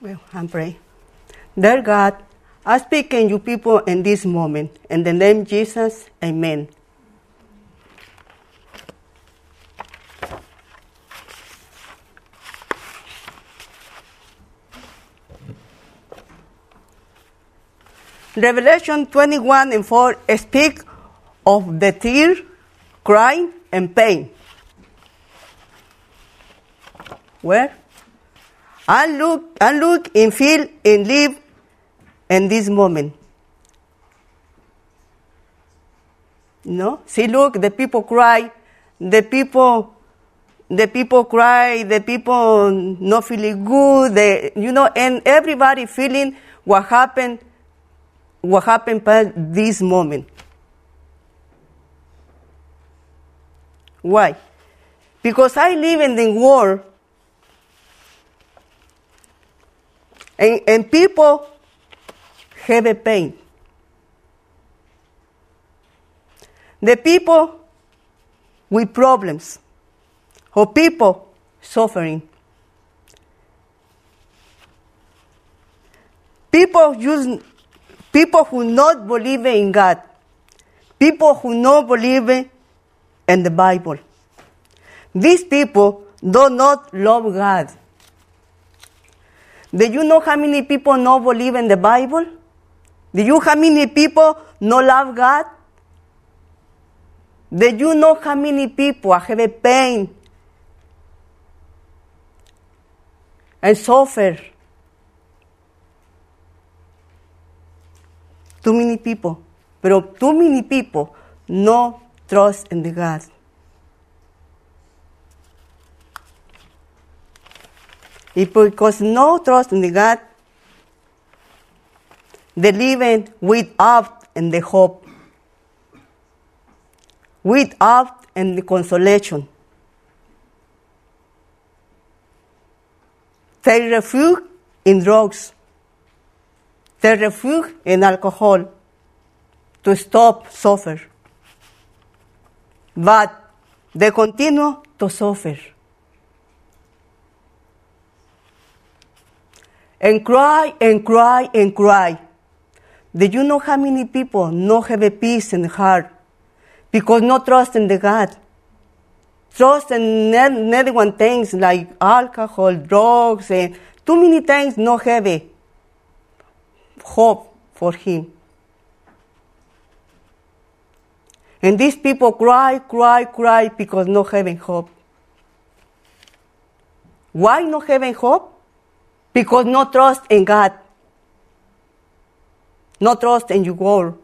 Well, I'm praying. Dear God, I speak in you people in this moment. In the name Jesus, amen. Revelation 21 and 4 speak of the tear, crying, and pain. Where? I look, I look and feel and live in this moment. No? See, look, the people cry, the people, the people cry, the people not feeling good, the, you know, and everybody feeling what happened, what happened past this moment. Why? Because I live in the world and, and people have a pain. The people with problems or people suffering. People use people who not believe in God. People who not believe in the Bible. These people do not love God. Do you know how many people not believe in the Bible? Do you know how many people not love God? Do you know how many people have a pain and suffer? Too many people. but too many people no trust in the God. Because no trust in God, they live without in the hope, without in the consolation. They refuge in drugs. They refuge in alcohol to stop suffer. But they continue to suffer. And cry and cry and cry. Do you know how many people not have a peace in heart because no trust in the God? Trust in another one things like alcohol, drugs, and too many things not have a hope for Him. And these people cry, cry, cry because not having hope. Why not having hope? Because no trust in God. No trust in your word.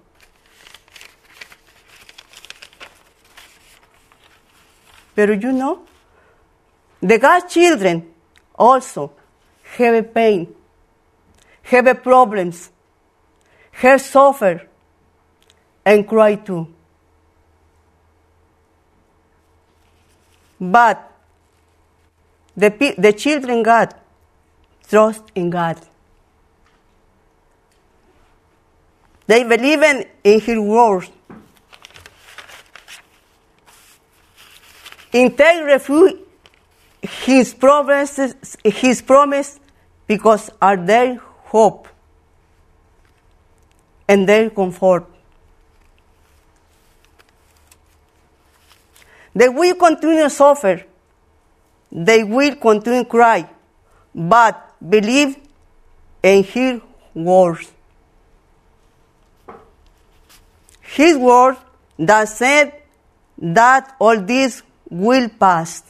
But you know, the God's children also have pain, have problems, have suffer, and cry too. But the, the children God trust in God. They believe in, His word. In take refuge His promises, His promise, because are their hope and their comfort. They will continue to suffer. They will continue to cry. But believe in His words. His words that said that all this will pass.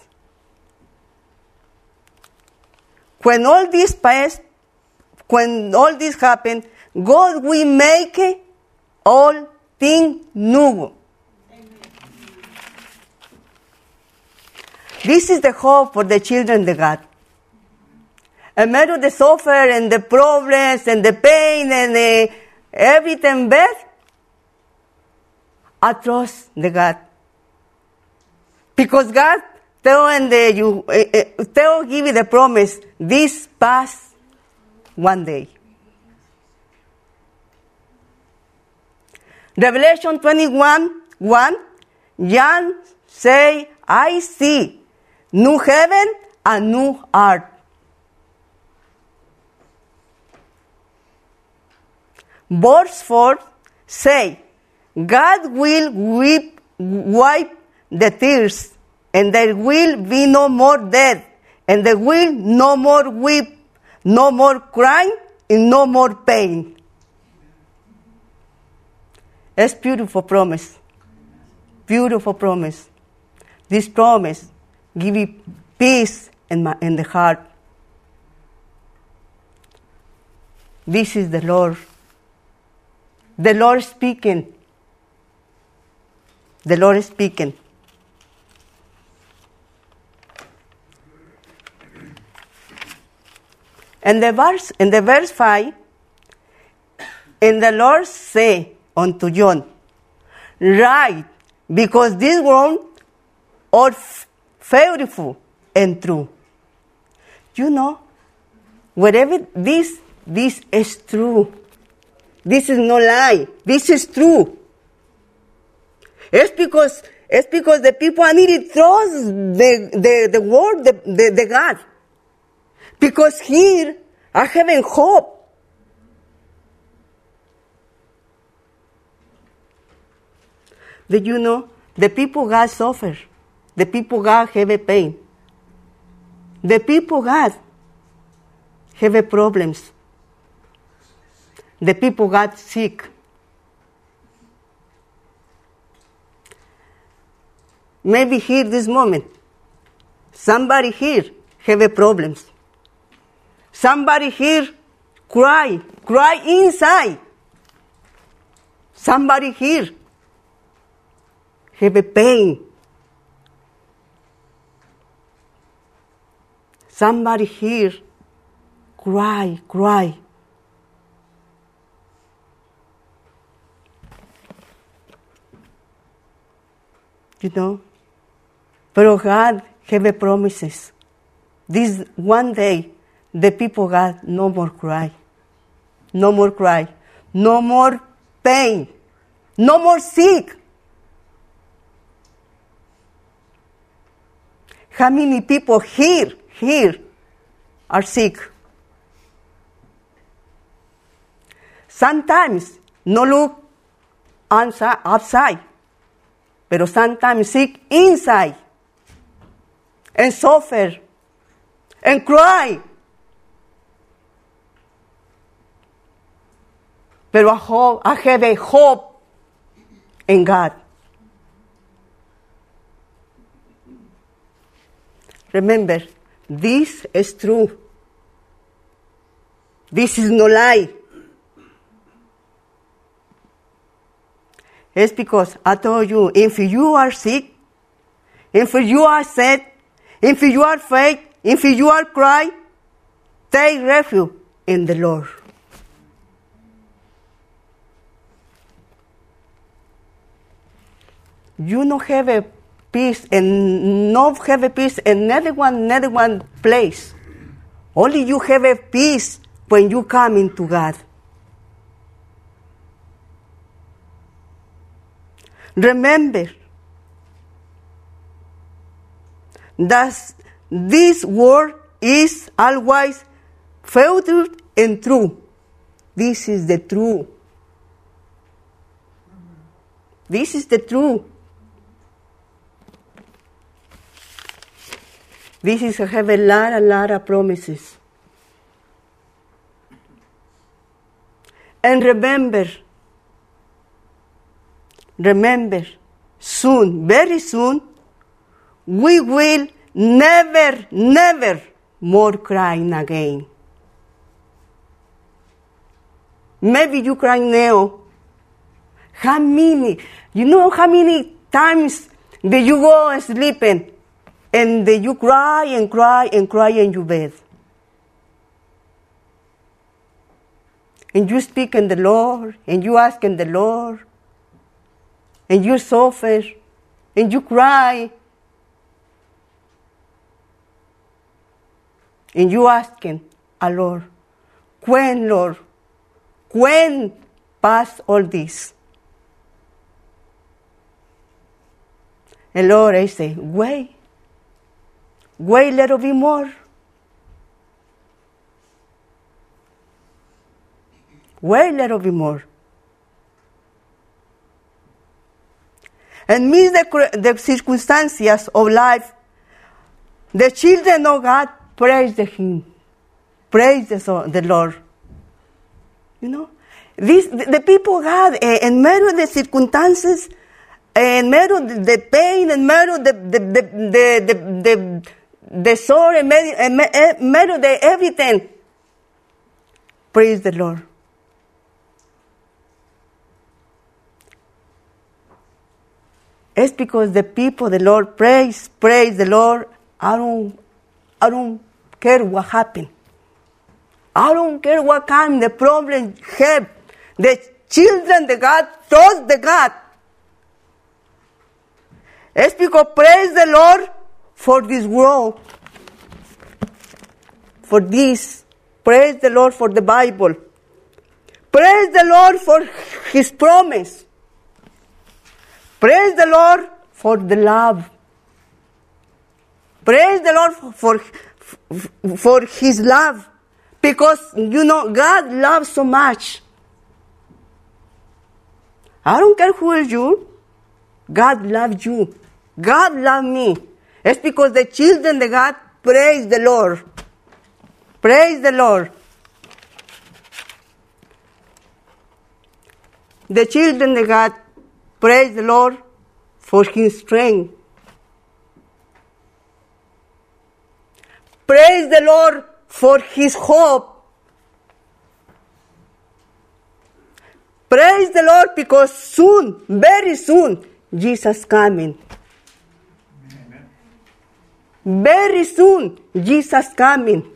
When all this pass, when all this happen, God will make all things new. This is the hope for the children of God amid of the suffer and the problems and the pain and the everything bad, I trust the God. Because God tell and the, you uh, tell give you the promise this pass one day. Revelation 21 1 John say, I see new heaven and new earth. Verse 4 say, God will weep, wipe the tears, and there will be no more death, and there will no more weep, no more crying, and no more pain. It's beautiful promise. Beautiful promise. This promise give you peace in, my, in the heart. This is the Lord. The Lord speaking. The Lord is speaking. And the verse in the verse five, and the Lord say unto John, Write, because this world are faithful and true. You know, whatever this this is true. This is no lie. This is true. It's because it's because the people needed trust the the, the word, the, the, the God. Because here I have hope. Did you know the people God suffer? The people God have a pain. The people God have a problems. The people got sick. Maybe here this moment, somebody here have a problems. Somebody here cry, cry inside. Somebody here have a pain. Somebody here cry, cry. You know? But God have a promises. This one day, the people got no more cry. No more cry. No more pain. No more sick. How many people here, here, are sick? Sometimes no look outside, pero sometimes sick inside and suffer and cry. Pero I, hope, I have a hope in God. Remember, this is true. This is no lie. It's because I told you, if you are sick, if you are sad, if you are afraid, if you are crying, take refuge in the Lord. You don't have a peace and not have a peace in another one, another one place. Only you have a peace when you come into God. Remember that this word is always filtered and true. This is the true. This is the true. This is have a lot, a lot of promises. And remember, remember, soon, very soon, we will never, never more crying again. Maybe you cry now. How many, you know how many times that you go sleeping and that you cry and cry and cry in your bed? And you speak in the Lord, and you ask in the Lord, and you suffer, and you cry, and you ask asking, a Lord, when, Lord, when pass all this? And Lord, I say, wait, wait a little bit more. Wait a little bit more. And meet the, the circumstances of life. The children of God praise the Him. Praise the, the Lord. You know? This, the, the people God, uh, in medio of the circumstances, en medio the pain, en medio the, de, de, de, de, de, de sorrow, medio, en medio de everything, praise the Lord. It's because the people, the Lord, praise, praise the Lord. I don't, I don't care what happened. I don't care what kind the problem have. The children, the God, trust the God. It's because praise the Lord for this world, for this. Praise the Lord for the Bible. Praise the Lord for His promise. Praise the Lord for the love. Praise the Lord for, for, for His love. Because, you know, God loves so much. I don't care who is you. God loves you. God loves me. It's because the children of God praise the Lord. Praise the Lord. The children of God praise the Lord for his strength. Praise the Lord for his hope. Praise the Lord because soon, very soon, Jesus coming. Amen. Very soon, Jesus coming.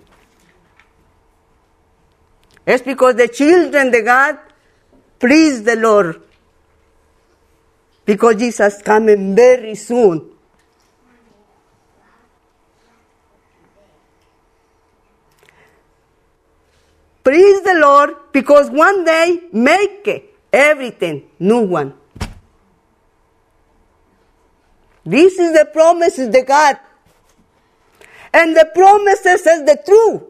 It's because the children of God please the Lord. Because Jesus coming very soon. Praise the Lord because one day make everything new one. This is the promises of God. And the promises is the truth.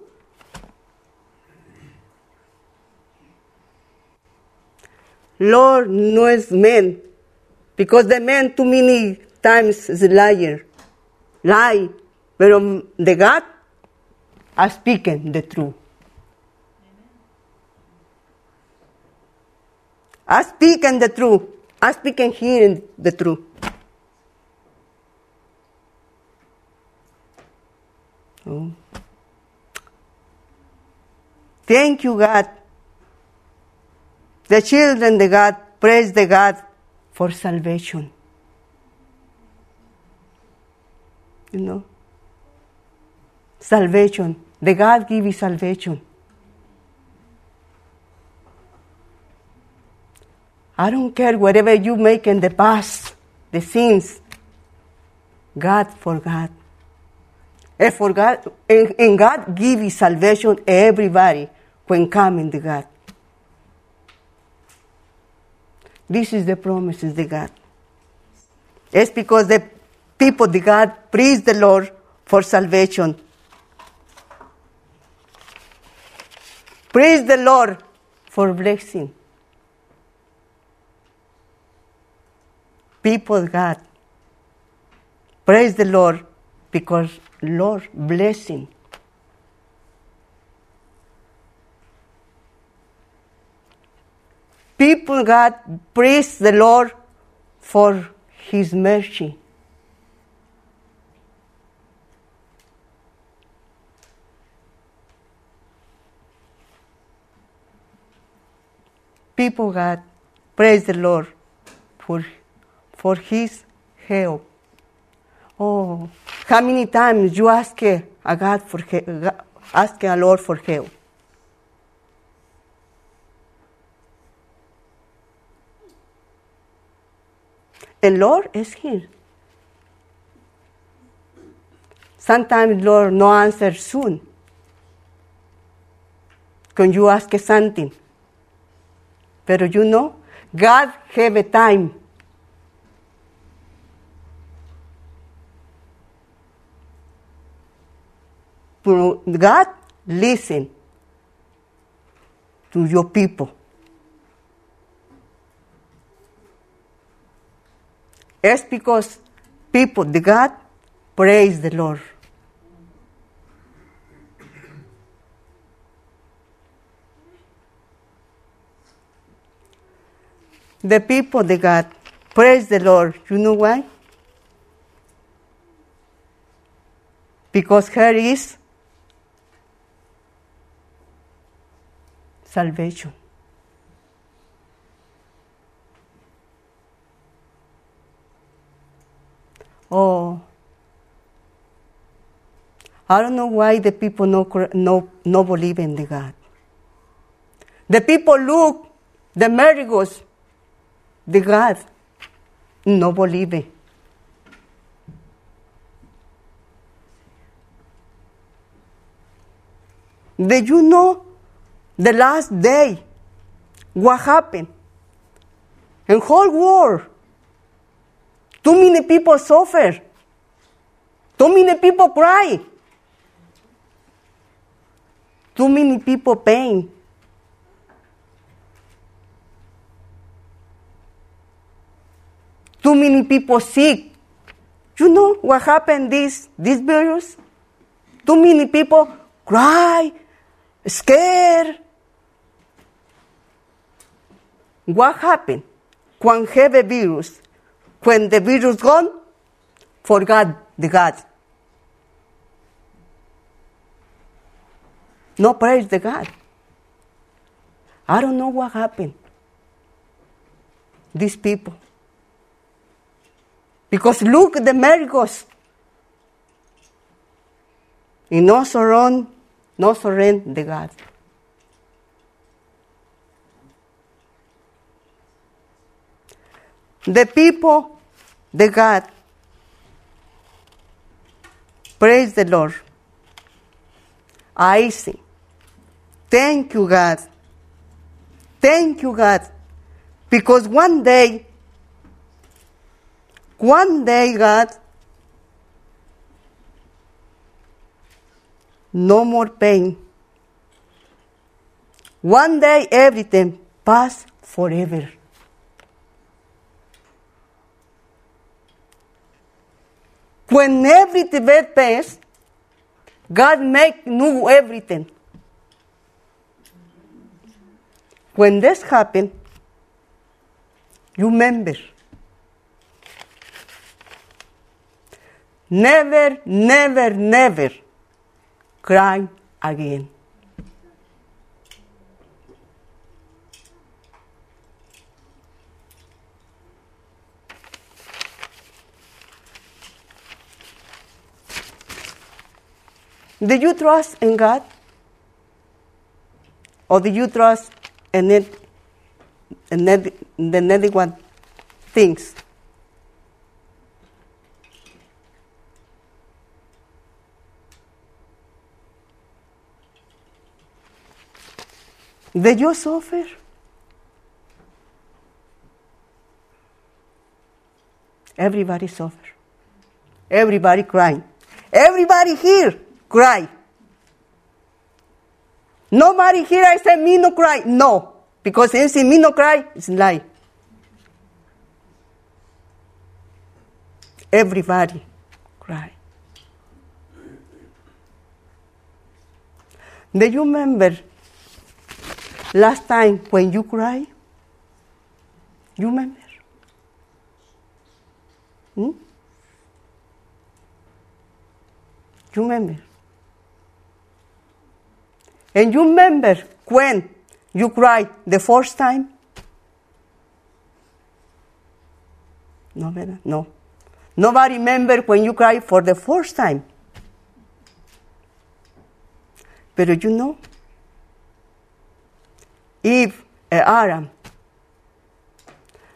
Lord knows men because the man too many times is a liar. Lie. But the God are speaking the truth. I speak in the truth. I speak and hearing the truth. Oh. Thank you, God. The children, the God, praise the God for salvation. You know? Salvation. The God give you salvation. I don't care whatever you make in the past, the sins. God forgot. And for God, and God give you salvation everybody when coming to God. This is the promises of God. It's because the people the God praise the Lord for salvation. Praise the Lord for blessing. people God. Praise the Lord because Lord blessing. People God praise the Lord for his mercy. People God praise the Lord for for his help. Oh, how many times you ask a God for help, uh, ask a Lord for help? The Lord is here. Sometimes Lord no answer soon. When you ask something. But you know, God have a time God listen to your people, It's because people, the God, praise the Lord. The people, the God, praise the Lord. You know why? Because here is salvation. Oh, I don't know why the people no, no, no believe in the God. The people look the miracles, the God, no believe. Did you know the last day what happened? In whole world, too many people suffer. Too many people cry. Too many people pain. Too many people sick. You know what happened this this virus? Too many people cry, scared. What happened when have a virus? When the virus gone, forgot the God. No praise the God. I don't know what happened. These people. Because look the miracles. Y no surround, no surrender the God. The people, the God. Praise the Lord. I see. Thank you, God. Thank you, God. Because one day, one day, God, no more pain. One day, everything pass forever. When everything bad pass, God make new everything. When this happen, you remember. Never, never, never cry again. Did you trust in God? Or do you trust in it, in it, the one things? Did you suffer? Everybody suffer. Everybody crying. Everybody here cry. Nobody here I said me no cry. No. Because if say me no cry, it's lie. Everybody cry. Do you remember last time when you cry? You remember? Hmm? You remember? And you remember when you cried the first time? No. No. Nobody remember when you cried for the first time. But you know, if Adam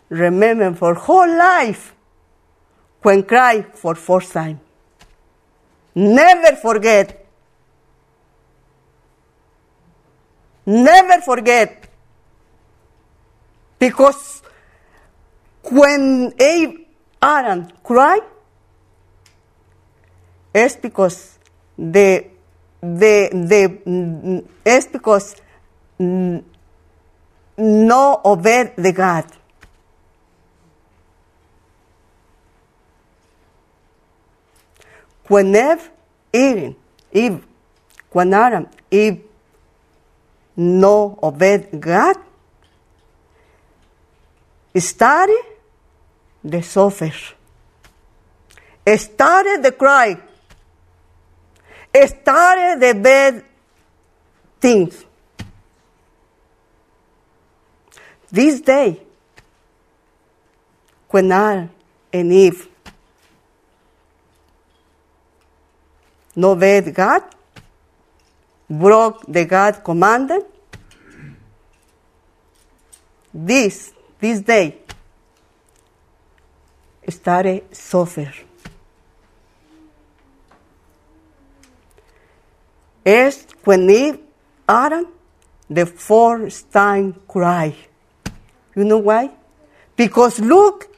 remember for whole life when cry for first time. Never forget. Never forget. Because when Eve, Adam cry, it's because the the the it's because no obey the God. when Eve eating, Eve, when Adam, Eve no obey God, started the suffer, started the cry, started the bad things. This day, when Adam and Eve no obeyed God, broke the God commanded, this, this day, started suffer. Es when Adam, the first time cry. You know why? Because look,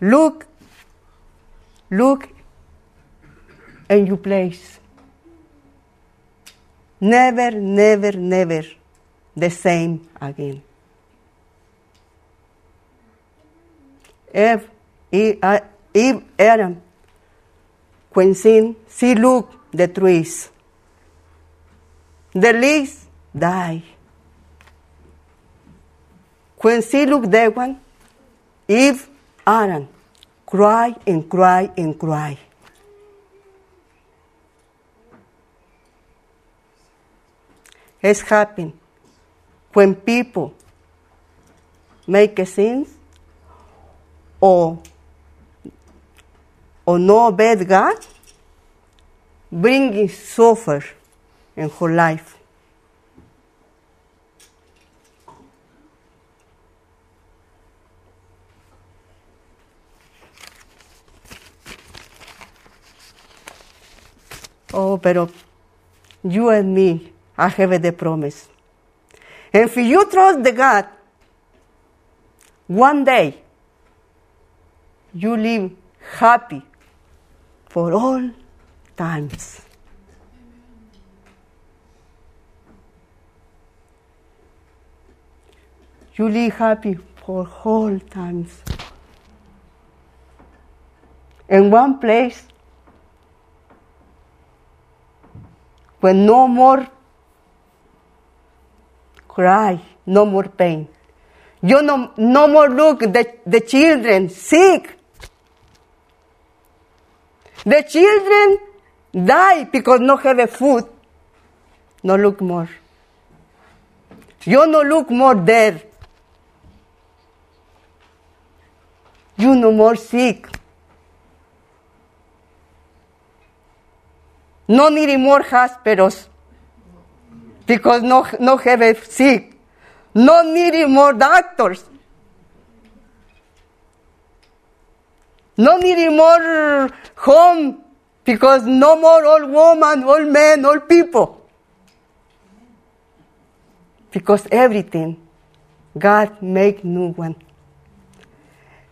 look, look in your place. Never, never, never the same again. Eve, Eve, Adam, when sin, she look the trees. The leaves die. When she look that one, Eve, Adam, cry and cry and cry. It's happen when people make a sin or or no bad God, bringing suffer in her life. Oh, pero you and me, I have the promise. And if you trust the God, one day you live happy for all times. You live happy for all times. In one place where no more cry, no more pain. You no, no more look the, the children sick. The children die because no have a food. No look more. You no look more dead. You no more sick. No need more hospitals because no, no have a sick. No need more doctors. No need more home because no more old woman, old men, old people. Because everything God make new one.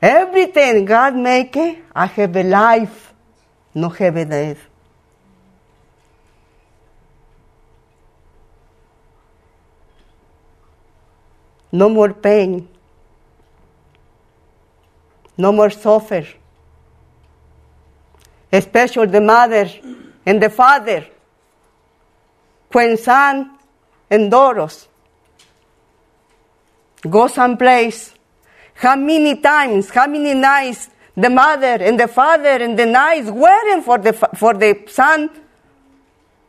Everything God make I have a life, no have a death. No more pain. No more suffer. Especially the mother and the father. When son and daughters go someplace, how many times, how many nights the mother and the father and the nights waiting for the, for the son,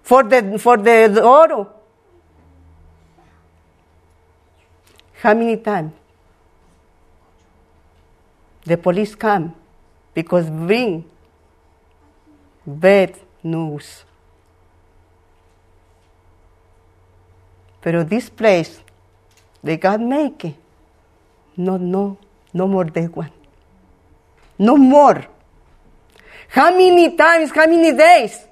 for the, for the daughter. How many times? The police come because bring bad news. Pero this place, they God make. No, no, no more that one. No more. How many times, how many days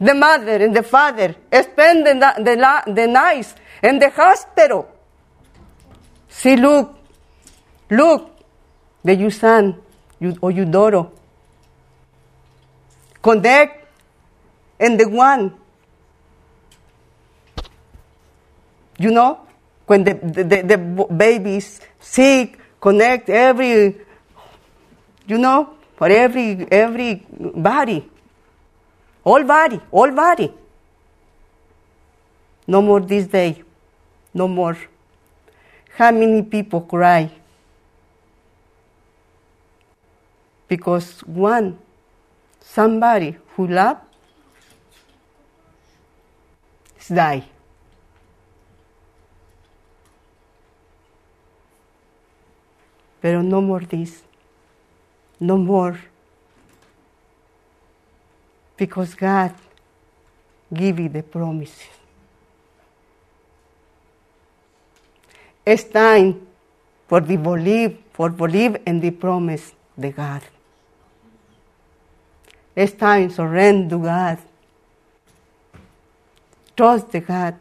the mother and the father spend the, the, the nights in the hospital? See, look, look, the you son you, or your daughter connect and the one. You know, when the, the, the, baby's sick, connect every, you know, for every, every body. all body, all body. No more this day, no more. How many people cry? Because one, somebody who love, is die. Pero no more this, no more. Because God give you the promises. It's time for the believe, for believe in the promise of God. It's time to surrender to God. Trust the God.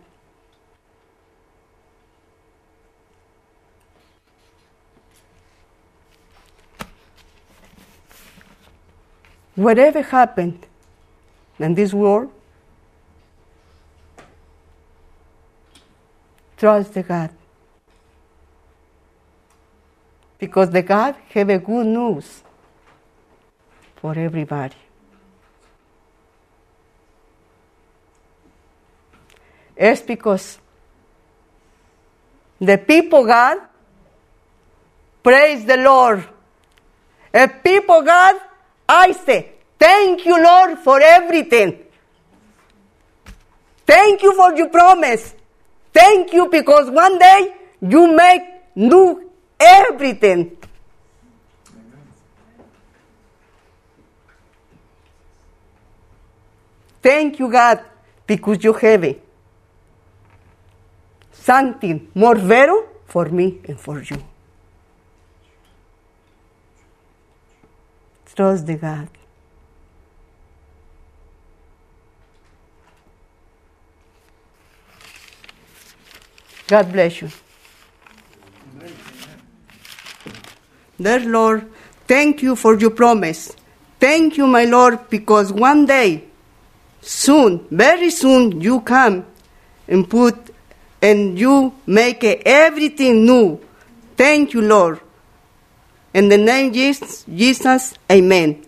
Whatever happened in this world, trust the God. Because the God have a good news for everybody. It's because the people God praise the Lord. A people God, I say, thank you, Lord, for everything. Thank you for your promise. Thank you because one day you make new everything. Thank you, God, because you have it. Something more better for me and for you. Trust the God. God bless you. Dear Lord, thank you for your promise. Thank you, my Lord, because one day, soon, very soon, you come and put and you make everything new. Thank you, Lord. In the name of Jesus, amen.